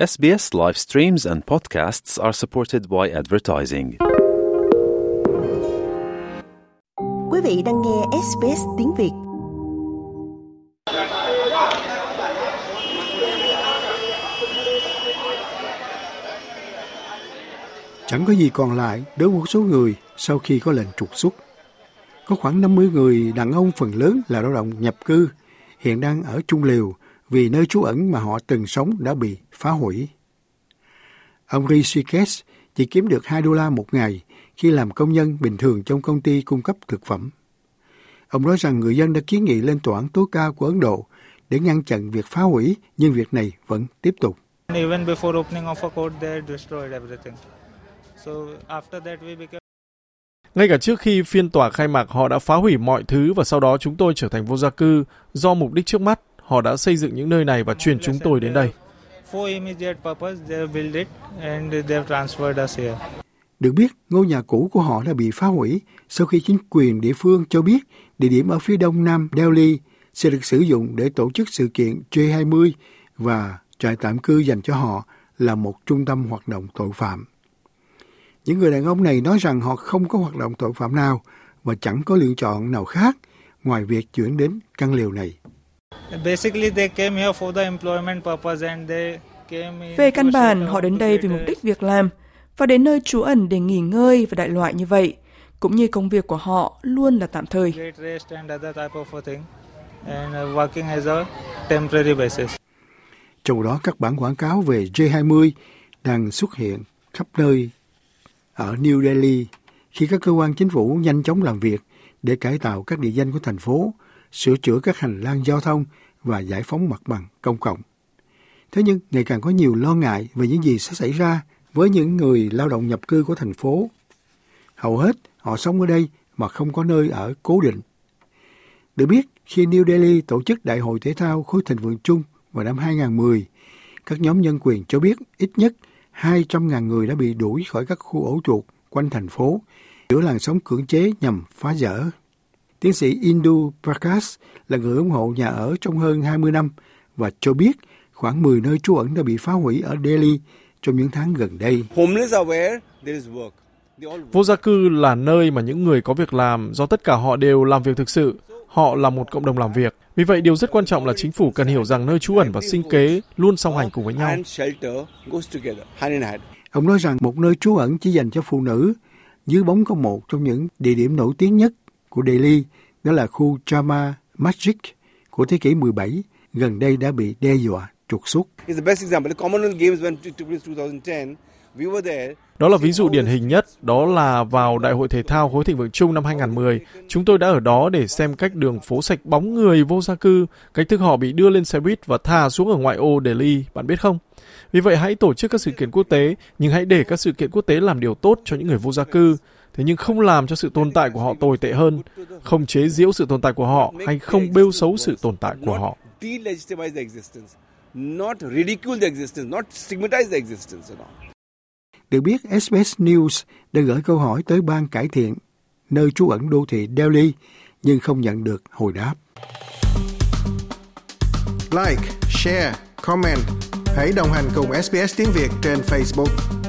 SBS live streams and podcasts are supported by advertising. Quý vị đang nghe SBS tiếng Việt. Chẳng có gì còn lại đối với một số người sau khi có lệnh trục xuất. Có khoảng 50 người đàn ông phần lớn là lao động nhập cư, hiện đang ở Trung Liều vì nơi trú ẩn mà họ từng sống đã bị phá hủy. Ông Rishikesh chỉ kiếm được 2 đô la một ngày khi làm công nhân bình thường trong công ty cung cấp thực phẩm. Ông nói rằng người dân đã kiến nghị lên tòa án tối cao của Ấn Độ để ngăn chặn việc phá hủy, nhưng việc này vẫn tiếp tục. Even before opening of a court, they destroyed everything. So after that we became ngay cả trước khi phiên tòa khai mạc, họ đã phá hủy mọi thứ và sau đó chúng tôi trở thành vô gia cư. Do mục đích trước mắt, họ đã xây dựng những nơi này và chuyển chúng tôi đến đây. for immediate purpose they have built it and they have transferred us here. Được biết, ngôi nhà cũ của họ đã bị phá hủy sau khi chính quyền địa phương cho biết địa điểm ở phía đông nam Delhi sẽ được sử dụng để tổ chức sự kiện J20 và trại tạm cư dành cho họ là một trung tâm hoạt động tội phạm. Những người đàn ông này nói rằng họ không có hoạt động tội phạm nào và chẳng có lựa chọn nào khác ngoài việc chuyển đến căn liều này. Basically they came here for the employment purpose and they came in Về căn bản, họ đến đây vì mục đích việc làm và đến nơi trú ẩn để nghỉ ngơi và đại loại như vậy. Cũng như công việc của họ luôn là tạm thời. Get rest and other type of a thing and uh, working as a temporary basis. Trong đó các bản quảng cáo về J20 đang xuất hiện khắp nơi ở New Delhi khi các cơ quan chính phủ nhanh chóng làm việc để cải tạo các địa danh của thành phố, sửa chữa các hành lang giao thông và giải phóng mặt bằng công cộng. Thế nhưng ngày càng có nhiều lo ngại về những gì sẽ xảy ra với những người lao động nhập cư của thành phố. Hầu hết họ sống ở đây mà không có nơi ở cố định. Được biết, khi New Delhi tổ chức Đại hội Thể thao Khối Thịnh Vượng Chung vào năm 2010, các nhóm nhân quyền cho biết ít nhất 200.000 người đã bị đuổi khỏi các khu ổ chuột quanh thành phố giữa làn sóng cưỡng chế nhằm phá dỡ. Tiến sĩ Indu Prakash là người ủng hộ nhà ở trong hơn 20 năm và cho biết khoảng 10 nơi trú ẩn đã bị phá hủy ở Delhi trong những tháng gần đây. Homeless are where there is work. They all work. Vô gia cư là nơi mà những người có việc làm do tất cả họ đều làm việc thực sự. Họ là một cộng đồng làm việc. Vì vậy, điều rất quan trọng là chính phủ cần hiểu rằng nơi trú ẩn và sinh kế luôn song hành cùng với nhau. And shelter goes together, hand in hand. Ông nói rằng một nơi trú ẩn chỉ dành cho phụ nữ dưới bóng có một trong những địa điểm nổi tiếng nhất của Delhi, đó là khu Jama Masjid của thế kỷ 17, gần đây đã bị đe dọa trục xuất. It's the best example. The Commonwealth Games when it took place 2010, we were there. Đó là ví dụ điển hình nhất, đó là vào Đại hội Thể thao Khối Thịnh Vượng Chung năm 2010, chúng tôi đã ở đó để xem cách đường phố sạch bóng người vô gia cư, cách thức họ bị đưa lên xe buýt và thả xuống ở ngoại ô Delhi, bạn biết không? Vì vậy hãy tổ chức các sự kiện quốc tế, nhưng hãy để các sự kiện quốc tế làm điều tốt cho những người vô gia cư, thế nhưng không làm cho sự tồn tại của họ tồi tệ hơn, không chế giễu sự tồn tại của họ hay không bêu xấu sự tồn tại của họ. Được biết, SBS News đã gửi câu hỏi tới ban cải thiện nơi trú ẩn đô thị Delhi nhưng không nhận được hồi đáp. Like, share, comment. Hãy đồng hành cùng SBS tiếng Việt trên Facebook.